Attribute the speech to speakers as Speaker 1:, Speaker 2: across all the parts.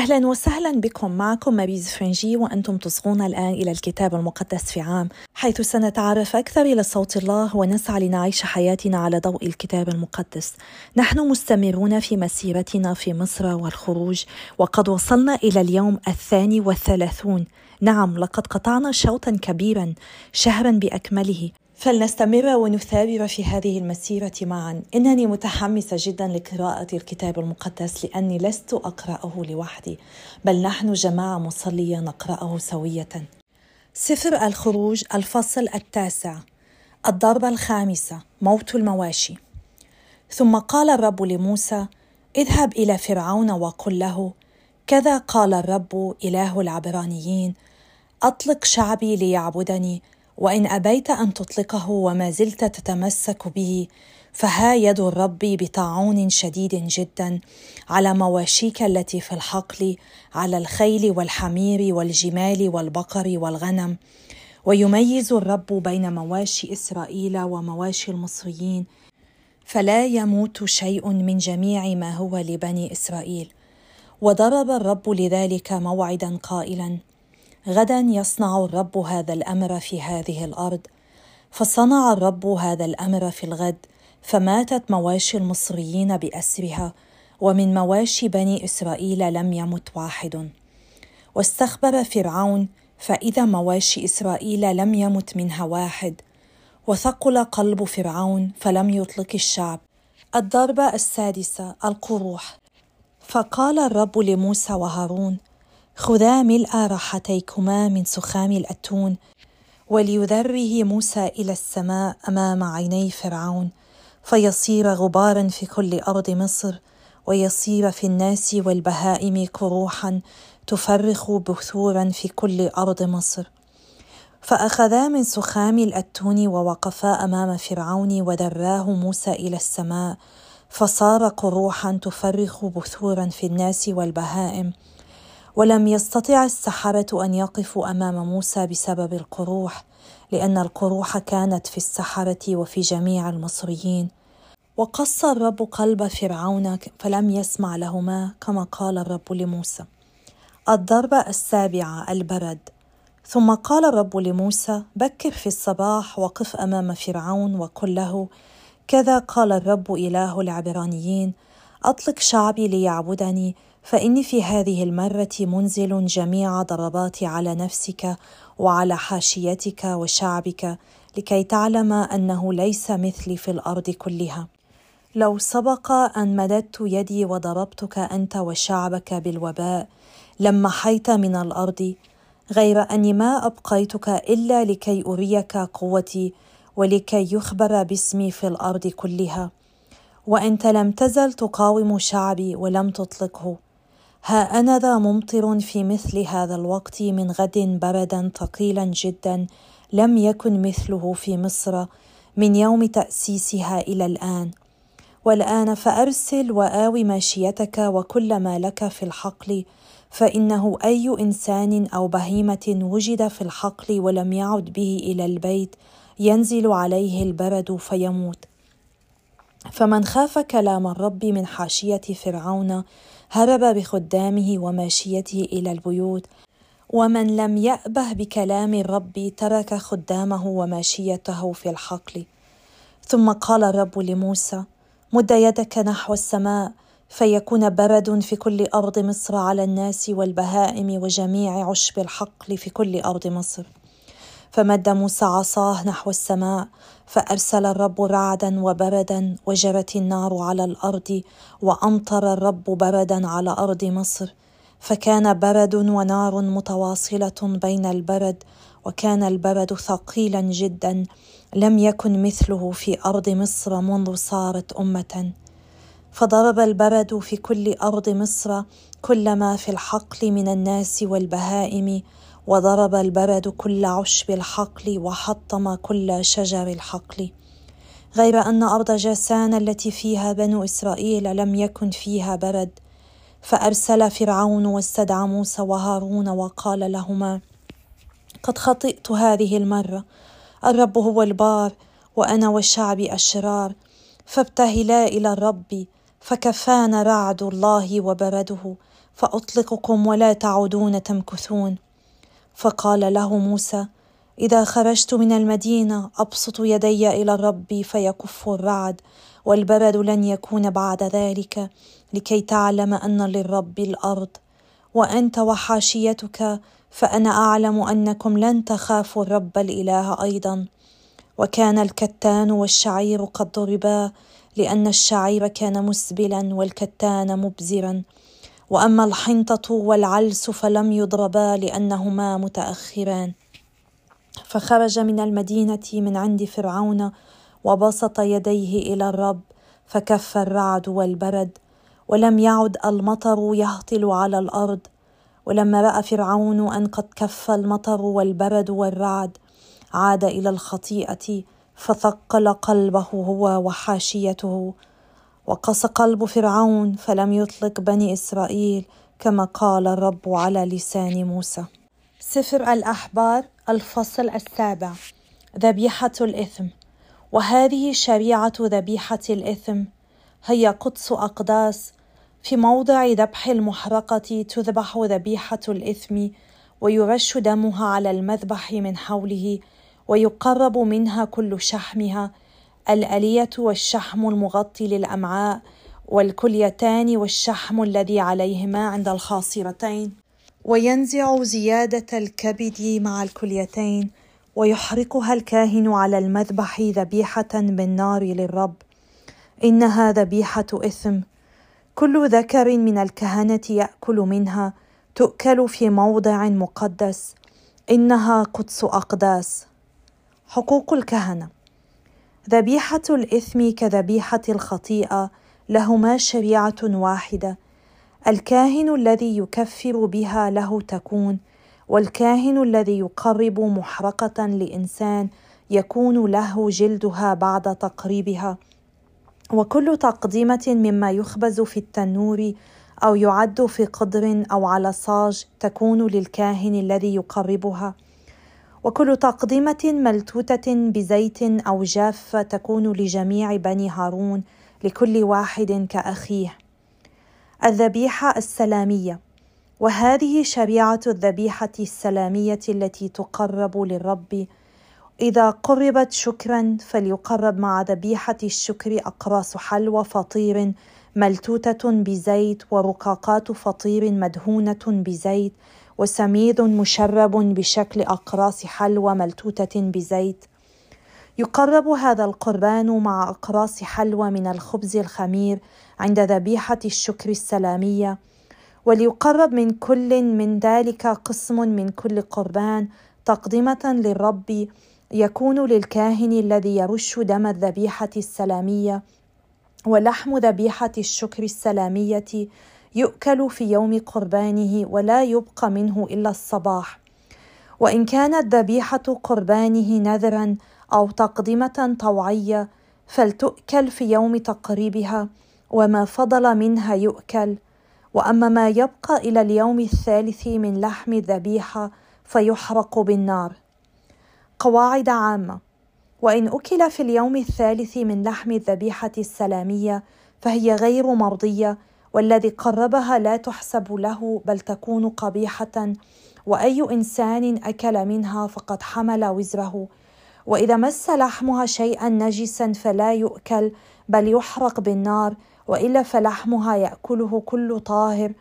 Speaker 1: أهلا وسهلا بكم. معكم ماريز فرنجي وأنتم تصغون الآن إلى الكتاب المقدس في عام حيث سنتعرف أكثر إلى صوت الله ونسعى لنعيش حياتنا على ضوء الكتاب المقدس. نحن مستمرون في مسيرتنا في مصر والخروج وقد وصلنا إلى اليوم الثاني والثلاثون. نعم لقد قطعنا شوطا كبيرا شهرا بأكمله. فلنستمر ونثابر في هذه المسيرة معا. إنني متحمسة جدا لقراءة الكتاب المقدس لأني لست أقرأه لوحدي بل نحن جماعة مصلية نقرأه سوية. سفر الخروج الفصل التاسع الضربة الخامسة موت المواشي. ثم قال الرب لموسى اذهب إلى فرعون وقل له كذا قال الرب إله العبرانيين أطلق شعبي ليعبدني وإن أبيت أن تطلقه وما زلت تتمسك به فها يد الرب بطاعون شديد جدا على مواشيك التي في الحقل على الخيل والحمير والجمال والبقر والغنم. ويميز الرب بين مواشي إسرائيل ومواشي المصريين فلا يموت شيء من جميع ما هو لبني إسرائيل. وضرب الرب لذلك موعدا قائلا غدا يصنع الرب هذا الأمر في هذه الأرض. فصنع الرب هذا الأمر في الغد فماتت مواشي المصريين بأسرها ومن مواشي بني إسرائيل لم يمت واحد. واستخبر فرعون فإذا مواشي إسرائيل لم يمت منها واحد. وثقل قلب فرعون فلم يطلق الشعب. الضربة السادسة القروح. فقال الرب لموسى وهارون خذا ملء راحتيكما من سخام الأتون وليذره موسى إلى السماء أمام عيني فرعون فيصير غبارا في كل أرض مصر ويصير في الناس والبهائم كروحا تفرخ بثورا في كل أرض مصر. فأخذا من سخام الأتون ووقفا أمام فرعون ودراه موسى إلى السماء فصار قروحا تفرخ بثورا في الناس والبهائم. ولم يستطع السحرة أن يقفوا أمام موسى بسبب القروح لأن القروح كانت في السحرة وفي جميع المصريين. وقص الرب قلب فرعون فلم يسمع لهما كما قال الرب لموسى. الضربة السابعة البرد. ثم قال الرب لموسى بكر في الصباح وقف أمام فرعون وقل له كذا قال الرب إله العبرانيين أطلق شعبي ليعبدني فاني في هذه المرة منزل جميع ضرباتي على نفسك وعلى حاشيتك وشعبك لكي تعلم أنه ليس مثلي في الأرض كلها. لو سبق أن مددت يدي وضربتك أنت وشعبك بالوباء لما حيت من الأرض غير أني ما أبقيتك إلا لكي أريك قوتي ولكي يخبر باسمي في الأرض كلها. وأنت لم تزل تقاوم شعبي ولم تطلقه. ها أنا ذا ممطر في مثل هذا الوقت من غد بردا ثقيلا جدا لم يكن مثله في مصر من يوم تأسيسها إلى الآن. والآن فأرسل وآوي ماشيتك وكل ما لك في الحقل فإنه أي إنسان أو بهيمة وجد في الحقل ولم يعد به إلى البيت ينزل عليه البرد فيموت. فمن خاف كلام الرب من حاشية فرعون هرب بخدامه وماشيته إلى البيوت. ومن لم يأبه بكلام الرب ترك خدامه وماشيته في الحقل. ثم قال الرب لموسى مد يدك نحو السماء فيكون برد في كل أرض مصر على الناس والبهائم وجميع عشب الحقل في كل أرض مصر. فمد موسى عصاه نحو السماء فأرسل الرب رعدا وبردا وجرت النار على الأرض وأمطر الرب بردا على أرض مصر. فكان برد ونار متواصلة بين البرد وكان البرد ثقيلا جدا لم يكن مثله في أرض مصر منذ صارت أمة. فضرب البرد في كل أرض مصر كل ما في الحقل من الناس والبهائم وضرب البرد كل عشب الحقل وحطم كل شجر الحقل. غير أن أرض جاسان التي فيها بنو إسرائيل لم يكن فيها برد فأرسل فرعون واستدعى موسى وهارون وقال لهما قد خطئت هذه المرة الرب هو البار وأنا وشعبي الشرار فابتهلا إلى الرب فكفانا رعد الله وبرده فأطلقكم ولا تعودون تمكثون فقال له موسى إذا خرجت من المدينة أبسط يدي إلى الرب فيكف الرعد والبرد لن يكون بعد ذلك لكي تعلم أن للرب الأرض وأنت وحاشيتك فأنا أعلم أنكم لن تخافوا الرب الإله أيضا. وكان الكتان والشعير قد ضربا لأن الشعير كان مسبلا والكتان مبزرا وأما الحنطة والعلس فلم يضربا لأنهما متأخران. فخرج من المدينة من عند فرعون وبسط يديه إلى الرب فكف الرعد والبرد ولم يعد المطر يهطل على الأرض. ولما رأى فرعون أن قد كف المطر والبرد والرعد عاد إلى الخطيئة فثقل قلبه هو وحاشيته. وقسى قلب فرعون فلم يطلق بني إسرائيل كما قال الرب على لسان موسى. سفر الأحبار الفصل السابع. ذبيحة الإثم. وهذه شريعة ذبيحة الإثم. هي قدس أقداس. في موضع ذبح المحرقة تذبح ذبيحة الإثم ويرش دمها على المذبح من حوله ويقرب منها كل شحمها الألية والشحم المغطي للأمعاء والكليتان والشحم الذي عليهما عند الخاصرتين. وينزع زيادة الكبد مع الكليتين ويحرقها الكاهن على المذبح ذبيحة بالنار للرب. إنها ذبيحة إثم. كل ذكر من الكهنة يأكل منها تؤكل في موضع مقدس. إنها قدس أقداس. حقوق الكهنة. ذبيحة الإثم كذبيحة الخطيئة لهما شريعة واحدة. الكاهن الذي يكفر بها له تكون والكاهن الذي يقرب محرقة لإنسان يكون له جلدها بعد تقريبها. وكل تقديمة مما يخبز في التنور أو يعد في قدر أو على صاج تكون للكاهن الذي يقربها. وكل تقدمه ملتوتة بزيت أو جافه تكون لجميع بني هارون لكل واحد كأخيه. الذبيحة السلامية. وهذه شريعة الذبيحة السلامية التي تقرب للرب. إذا قربت شكرا فليقرب مع ذبيحة الشكر أقراص حلوى فطير ملتوتة بزيت ورقاقات فطير مدهونة بزيت وسميد مشرب بشكل أقراص حلوى ملتوتة بزيت. يقرب هذا القربان مع أقراص حلوى من الخبز الخمير عند ذبيحة الشكر السلامية وليقرب من كل من ذلك قسم من كل قربان تقدمة للرب يكون للكاهن الذي يرش دم الذبيحة السلامية ولحم ذبيحة الشكر السلامية يؤكل في يوم قربانه ولا يبقى منه إلا الصباح. وإن كانت ذبيحة قربانه نذرا أو تقدمة طوعية فلتؤكل في يوم تقريبها وما فضل منها يؤكل. وأما ما يبقى إلى اليوم الثالث من لحم الذبيحه فيحرق بالنار. قواعد عامة. وإن أكل في اليوم الثالث من لحم الذبيحة السلامية فهي غير مرضية والذي قربها لا تحسب له بل تكون قبيحة وأي إنسان أكل منها فقد حمل وزره. وإذا مس لحمها شيئا نجسا فلا يؤكل بل يحرق بالنار. وإلا فلحمها يأكله كل طاهر.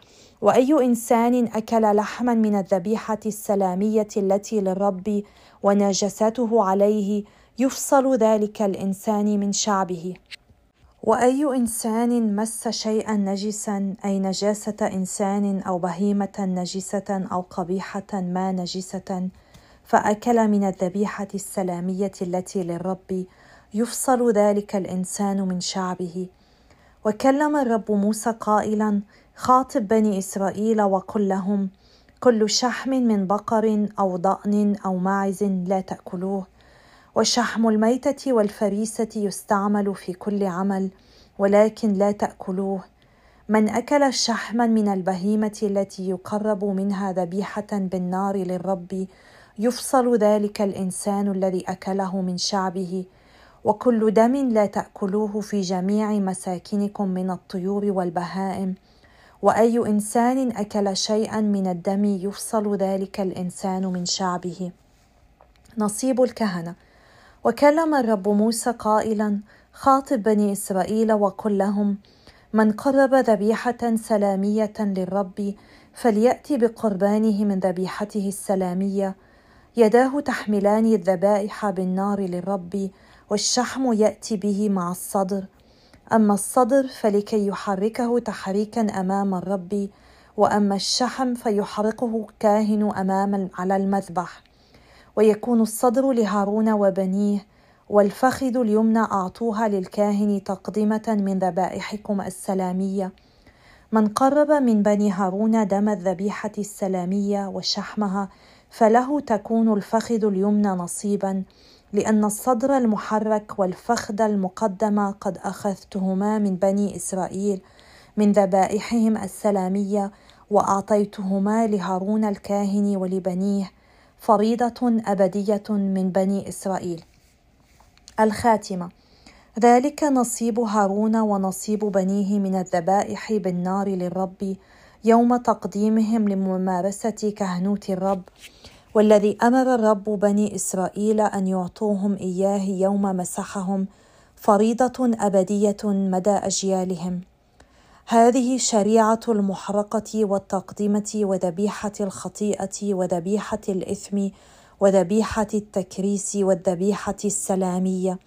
Speaker 1: وأي إنسان أكل لحما من الذبيحة السلامية التي للرب ونجسته عليه يفصل ذلك الإنسان من شعبه. وأي إنسان مس شيئا نجسا أي نجاسة إنسان أو بهيمة نجسة أو قبيحة ما نجسة فأكل من الذبيحة السلامية التي للرب يفصل ذلك الإنسان من شعبه. وكلم الرب موسى قائلا خاطب بني إسرائيل وقل لهم كل شحم من بقر أو ضأن أو ماعز لا تأكلوه وشحم الميتة والفريسة يستعمل في كل عمل ولكن لا تأكلوه. من أكل شحما من البهيمة التي يقرب منها ذبيحة بالنار للرب يفصل ذلك الإنسان الذي أكله من شعبه. وكل دم لا تأكلوه في جميع مساكنكم من الطيور والبهائم. وأي إنسان أكل شيئا من الدم يفصل ذلك الإنسان من شعبه. نصيب الكهنة. وكلم الرب موسى قائلا خاطب بني إسرائيل وقل لهم من قرب ذبيحة سلامية للرب فلياتي بقربانه من ذبيحته السلامية. يداه تحملان الذبائح بالنار للرب والشحم ياتي به مع الصدر. أما الصدر فلكي يحركه تحريكا أمام الرب وأما الشحم فيحرقه الكاهن أمام على المذبح. ويكون الصدر لهارون وبنيه والفخذ اليمنى أعطوها للكاهن تقدمة من ذبائحكم السلامية. من قرب من بني هارون دم الذبيحة السلامية وشحمها فله تكون الفخذ اليمنى نصيبا لأن الصدر المحرك والفخذ المقدمة قد أخذتهما من بني إسرائيل من ذبائحهم السلامية وأعطيتهما لهارون الكاهن ولبنيه. فريضة أبدية من بني إسرائيل. الخاتمة ذلك نصيب هارون ونصيب بنيه من الذبائح بالنار للرب يوم تقديمهم لممارسة كهنوت الرب والذي أمر الرب بني إسرائيل أن يعطوهم إياه يوم مسحهم فريضة أبدية مدى أجيالهم هذه شريعة المحرقة والتقدمه وذبيحة الخطيئة وذبيحة الإثم وذبيحة التكريس والذبيحة السلامية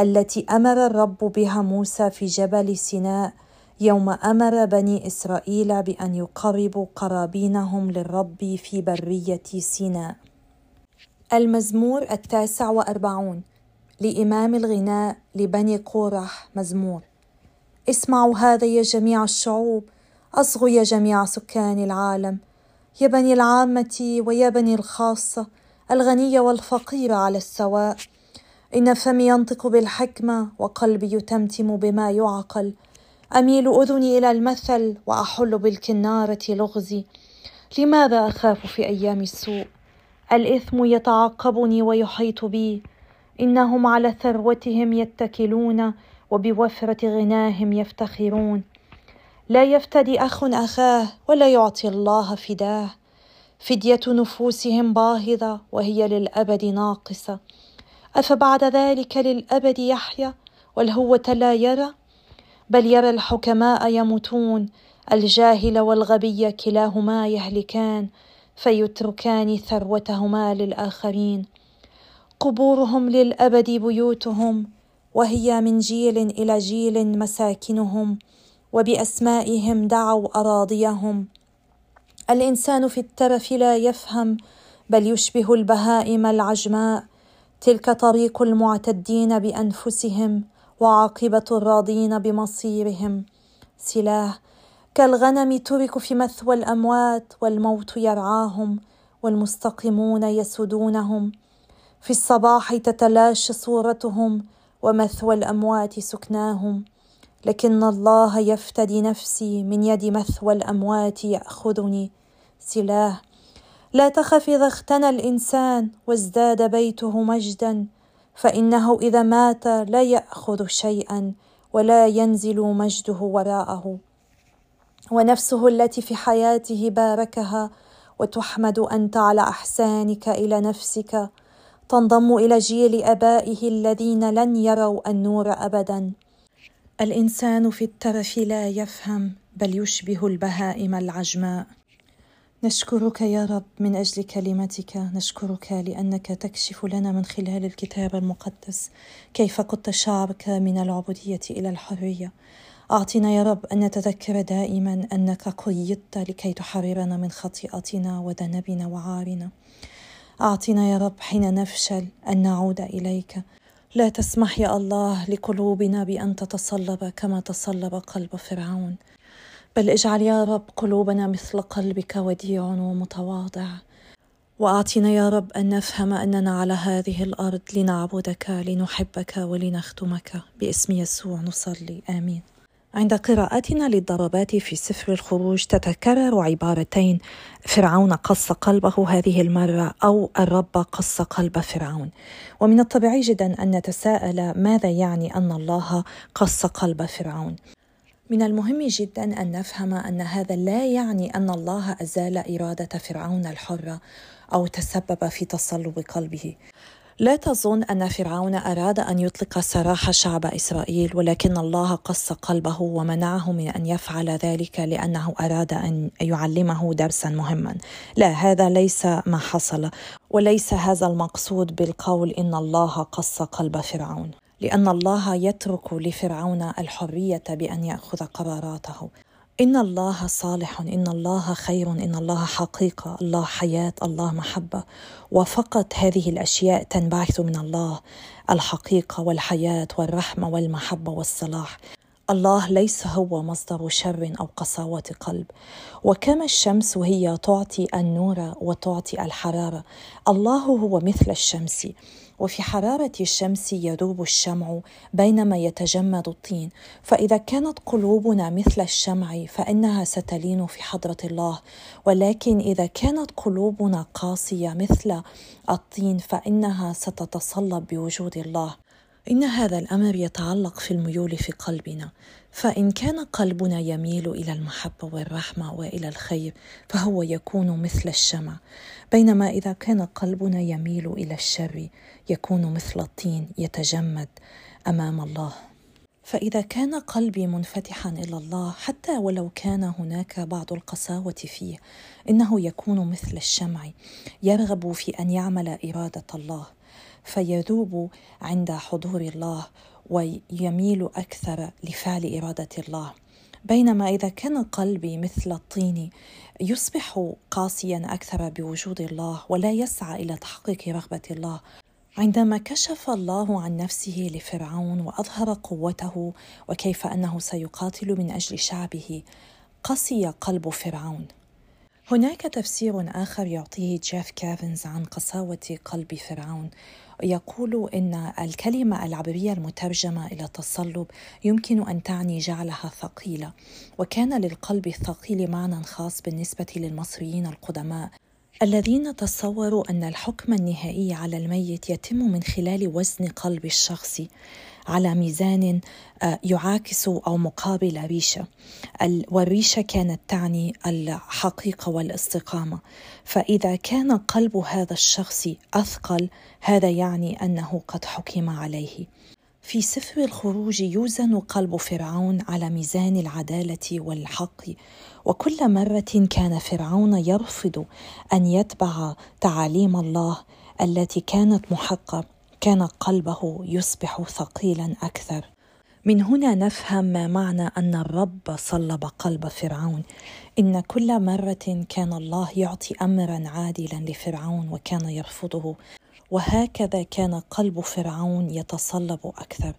Speaker 1: التي أمر الرب بها موسى في جبل سيناء يوم أمر بني إسرائيل بأن يقربوا قرابينهم للرب في برية سيناء. المزمور التاسع وأربعون لإمام الغناء لبني قورح مزمور. اسمعوا هذا يا جميع الشعوب. أصغوا يا جميع سكان العالم. يا بني العامة ويا بني الخاصة الغني والفقير على السواء. إن فمي ينطق بالحكمة وقلبي يتمتم بما يعقل. أميل أذني إلى المثل وأحل بالكنارة لغزي. لماذا أخاف في أيام السوء؟ الإثم يتعقبني ويحيط بي. إنهم على ثروتهم يتكلون وبوفرة غناهم يفتخرون. لا يفتدي أخ أخاه ولا يعطي الله فداه. فدية نفوسهم باهظة وهي للأبد ناقصة. أفبعد ذلك للأبد يحيا والهوة لا يرى؟ بل يرى الحكماء يموتون الجاهل والغبي كلاهما يهلكان فيتركان ثروتهما للآخرين. قبورهم للأبد بيوتهم وهي من جيل إلى جيل مساكنهم وبأسمائهم دعوا أراضيهم. الإنسان في الترف لا يفهم بل يشبه البهائم العجماء. تلك طريق المعتدين بأنفسهم وعاقبة الراضين بمصيرهم. سلاه كالغنم ترك في مثوى الأموات والموت يرعاهم والمستقيمون يسودونهم. في الصباح تتلاشى صورتهم ومثوى الأموات سكناهم. لكن الله يفتدي نفسي من يد مثوى الأموات يأخذني. سلاه لا تخف إذا اختنى الإنسان وازداد بيته مجدا فإنه إذا مات لا يأخذ شيئا ولا ينزل مجده وراءه. ونفسه التي في حياته باركها وتحمد أنت على أحسانك إلى نفسك. تنضم إلى جيل آبائه الذين لن يروا النور ابدا. الإنسان في الترف لا يفهم بل يشبه البهائم العجماء. نشكرك يا رب من أجل كلمتك. نشكرك لأنك تكشف لنا من خلال الكتاب المقدس كيف قدت شعبك من العبودية إلى الحرية. أعطنا يا رب أن نتذكر دائما أنك قيدت لكي تحررنا من خطيئتنا وذنبنا وعارنا. أعطنا يا رب حين نفشل أن نعود إليك. لا تسمح يا الله لقلوبنا بأن تتصلب كما تصلب قلب فرعون. بل اجعل يا رب قلوبنا مثل قلبك وديع ومتواضع وأعطنا يا رب أن نفهم أننا على هذه الأرض لنعبدك لنحبك ولنخدمك باسم يسوع نصلي. آمين. عند قراءتنا للضربات في سفر الخروج تتكرر عبارتين. فرعون قص قلبه هذه المرة أو الرب قص قلب فرعون. ومن الطبيعي جدا أن نتساءل ماذا يعني أن الله قص قلب فرعون. من المهم جدا أن نفهم أن هذا لا يعني أن الله أزال إرادة فرعون الحرة أو تسبب في تصلب قلبه. لا تظن أن فرعون أراد أن يطلق سراح شعب إسرائيل ولكن الله قص قلبه ومنعه من أن يفعل ذلك لأنه أراد أن يعلمه درسا مهما. لا هذا ليس ما حصل وليس هذا المقصود بالقول إن الله قص قلب فرعون لأن الله يترك لفرعون الحرية بأن يأخذ قراراته. ان الله صالح ان الله خير ان الله حقيقه الله حياه الله محبه. وفقط هذه الاشياء تنبعث من الله الحقيقة والحياة والرحمه والمحبه والصلاح. الله ليس هو مصدر شر أو قساوة قلب. وكما الشمس وهي تعطي النور وتعطي الحرارة الله هو مثل الشمس. وفي حرارة الشمس يذوب الشمع بينما يتجمد الطين. فإذا كانت قلوبنا مثل الشمع فإنها ستلين في حضرة الله. ولكن إذا كانت قلوبنا قاسية مثل الطين فإنها ستتصلب بوجود الله. إن هذا الأمر يتعلق في الميول في قلبنا فإن كان قلبنا يميل إلى المحبة والرحمة وإلى الخير فهو يكون مثل الشمع. بينما إذا كان قلبنا يميل إلى الشر يكون مثل الطين يتجمد أمام الله. فإذا كان قلبي منفتحا إلى الله حتى ولو كان هناك بعض القساوة فيه إنه يكون مثل الشمع يرغب في أن يعمل إرادة الله. فيذوب عند حضور الله ويميل أكثر لفعل إرادة الله. بينما إذا كان قلبي مثل الطين يصبح قاسيا أكثر بوجود الله ولا يسعى إلى تحقيق رغبة الله. عندما كشف الله عن نفسه لفرعون وأظهر قوته وكيف أنه سيقاتل من أجل شعبه قسي قلب فرعون. هناك تفسير آخر يعطيه جيف كافنز عن قساوة قلب فرعون. يقول إن الكلمة العبريه المترجمة إلى تصلب يمكن أن تعني جعلها ثقيلة وكان للقلب الثقيل معنى خاص بالنسبة للمصريين القدماء. الذين تصوروا أن الحكم النهائي على الميت يتم من خلال وزن قلب الشخص على ميزان آه، يعاكس أو مقابل ريشة. والريشة كانت تعني الحقيقة والاستقامة. فإذا كان قلب هذا الشخص أثقل هذا يعني أنه قد حكم عليه. في سفر الخروج يوزن قلب فرعون على ميزان العدالة والحق. وكل مرة كان فرعون يرفض أن يتبع تعاليم الله التي كانت محقة كان قلبه يصبح ثقيلا أكثر. من هنا نفهم ما معنى أن الرب صلب قلب فرعون. إن كل مرة كان الله يعطي امرا عادلا لفرعون وكان يرفضه وهكذا كان قلب فرعون يتصلب أكثر.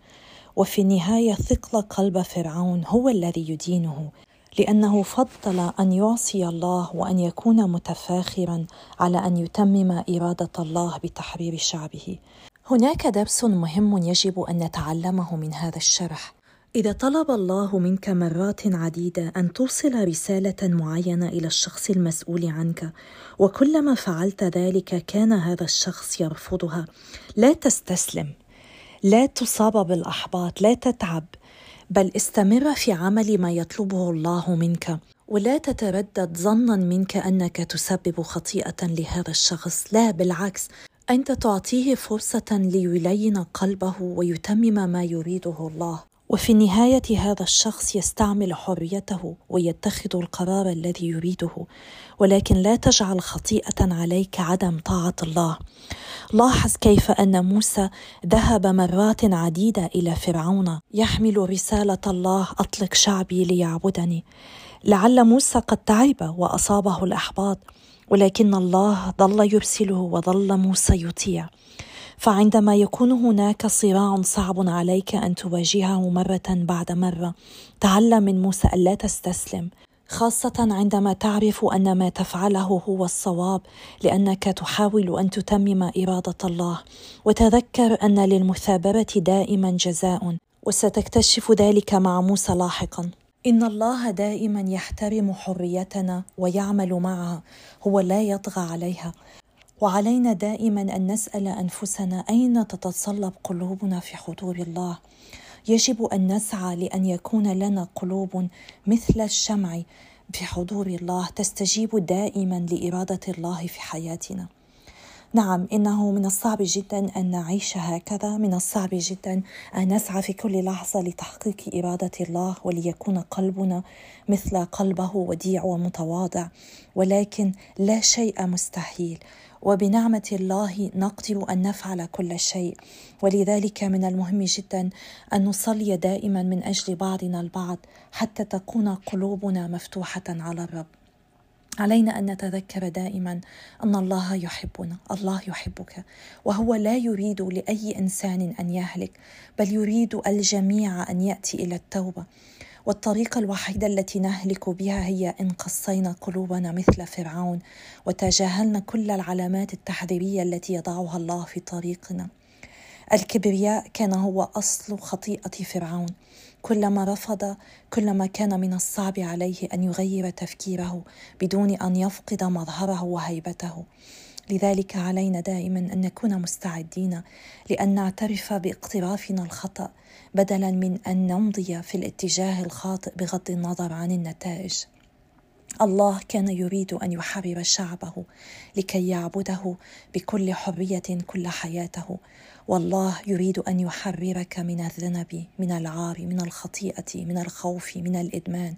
Speaker 1: وفي النهاية ثقل قلب فرعون هو الذي يدينه. لأنه فضل أن يعصي الله وأن يكون متفاخرا على أن يتمم إرادة الله بتحرير شعبه. هناك درس مهم يجب أن نتعلمه من هذا الشرح. إذا طلب الله منك مرات عديدة أن توصل رسالة معينة إلى الشخص المسؤول عنك وكلما فعلت ذلك كان هذا الشخص يرفضها. لا تستسلم. لا تصاب بالأحباط. لا تتعب. بل استمر في عمل ما يطلبه الله منك. ولا تتردد ظنا منك أنك تسبب خطيئة لهذا الشخص. لا بالعكس. أنت تعطيه فرصة ليلين قلبه ويتمم ما يريده الله. وفي النهايه هذا الشخص يستعمل حريته ويتخذ القرار الذي يريده ولكن لا تجعل خطيئة عليك عدم طاعة الله. لاحظ كيف أن موسى ذهب مرات عديدة إلى فرعون يحمل رسالة الله أطلق شعبي ليعبدني. لعل موسى قد تعب وأصابه الأحباط ولكن الله ظل يرسله وظل موسى يطيع. فعندما يكون هناك صراع صعب عليك أن تواجهه مرة بعد مرة تعلم من موسى الا تستسلم خاصة عندما تعرف أن ما تفعله هو الصواب لأنك تحاول أن تتمم إرادة الله. وتذكر أن للمثابرة دائما جزاء وستكتشف ذلك مع موسى لاحقا. إن الله دائما يحترم حريتنا ويعمل معها هو لا يطغى عليها. وعلينا دائما أن نسأل أنفسنا أين تتصلب قلوبنا في حضور الله. يجب أن نسعى لأن يكون لنا قلوب مثل الشمع بحضور الله تستجيب دائما لإرادة الله في حياتنا. نعم إنه من الصعب جدا أن نعيش هكذا من الصعب جدا أن نسعى في كل لحظة لتحقيق إرادة الله وليكون قلبنا مثل قلبه وديع ومتواضع ولكن لا شيء مستحيل. وبنعمة الله نقدر أن نفعل كل شيء. ولذلك من المهم جدا أن نصلي دائما من أجل بعضنا البعض حتى تكون قلوبنا مفتوحة على الرب. علينا أن نتذكر دائما أن الله يحبنا. الله يحبك. وهو لا يريد لأي إنسان أن يهلك بل يريد الجميع أن يأتي إلى التوبة. والطريقة الوحيدة التي نهلك بها هي إن قصينا قلوبنا مثل فرعون وتجاهلنا كل العلامات التحذيرية التي يضعها الله في طريقنا. الكبرياء كان هو أصل خطيئة فرعون. كلما رفض كلما كان من الصعب عليه أن يغير تفكيره بدون أن يفقد مظهره وهيبته. لذلك علينا دائما أن نكون مستعدين لأن نعترف باقترافنا الخطأ بدلا من أن نمضي في الاتجاه الخاطئ بغض النظر عن النتائج. الله كان يريد أن يحرر شعبه لكي يعبده بكل حرية كل حياته. والله يريد أن يحررك من الذنب من العار من الخطيئة من الخوف من الإدمان.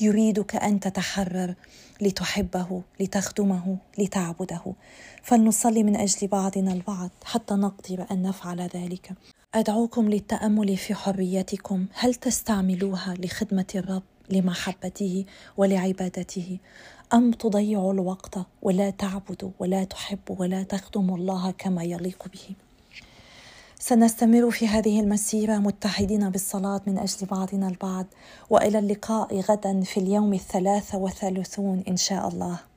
Speaker 1: يريدك أن تتحرر لتحبه لتخدمه لتعبده. فلنصلي من أجل بعضنا البعض حتى نقدر أن نفعل ذلك. أدعوكم للتأمل في حريتكم. هل تستعملوها لخدمة الرب لمحبته ولعبادته؟ أم تضيعوا الوقت ولا تعبدوا ولا تحبوا ولا تخدموا الله كما يليق به؟ سنستمر في هذه المسيرة متحدين بالصلاة من أجل بعضنا البعض وإلى اللقاء غدا في اليوم الثلاث وثلاثون إن شاء الله.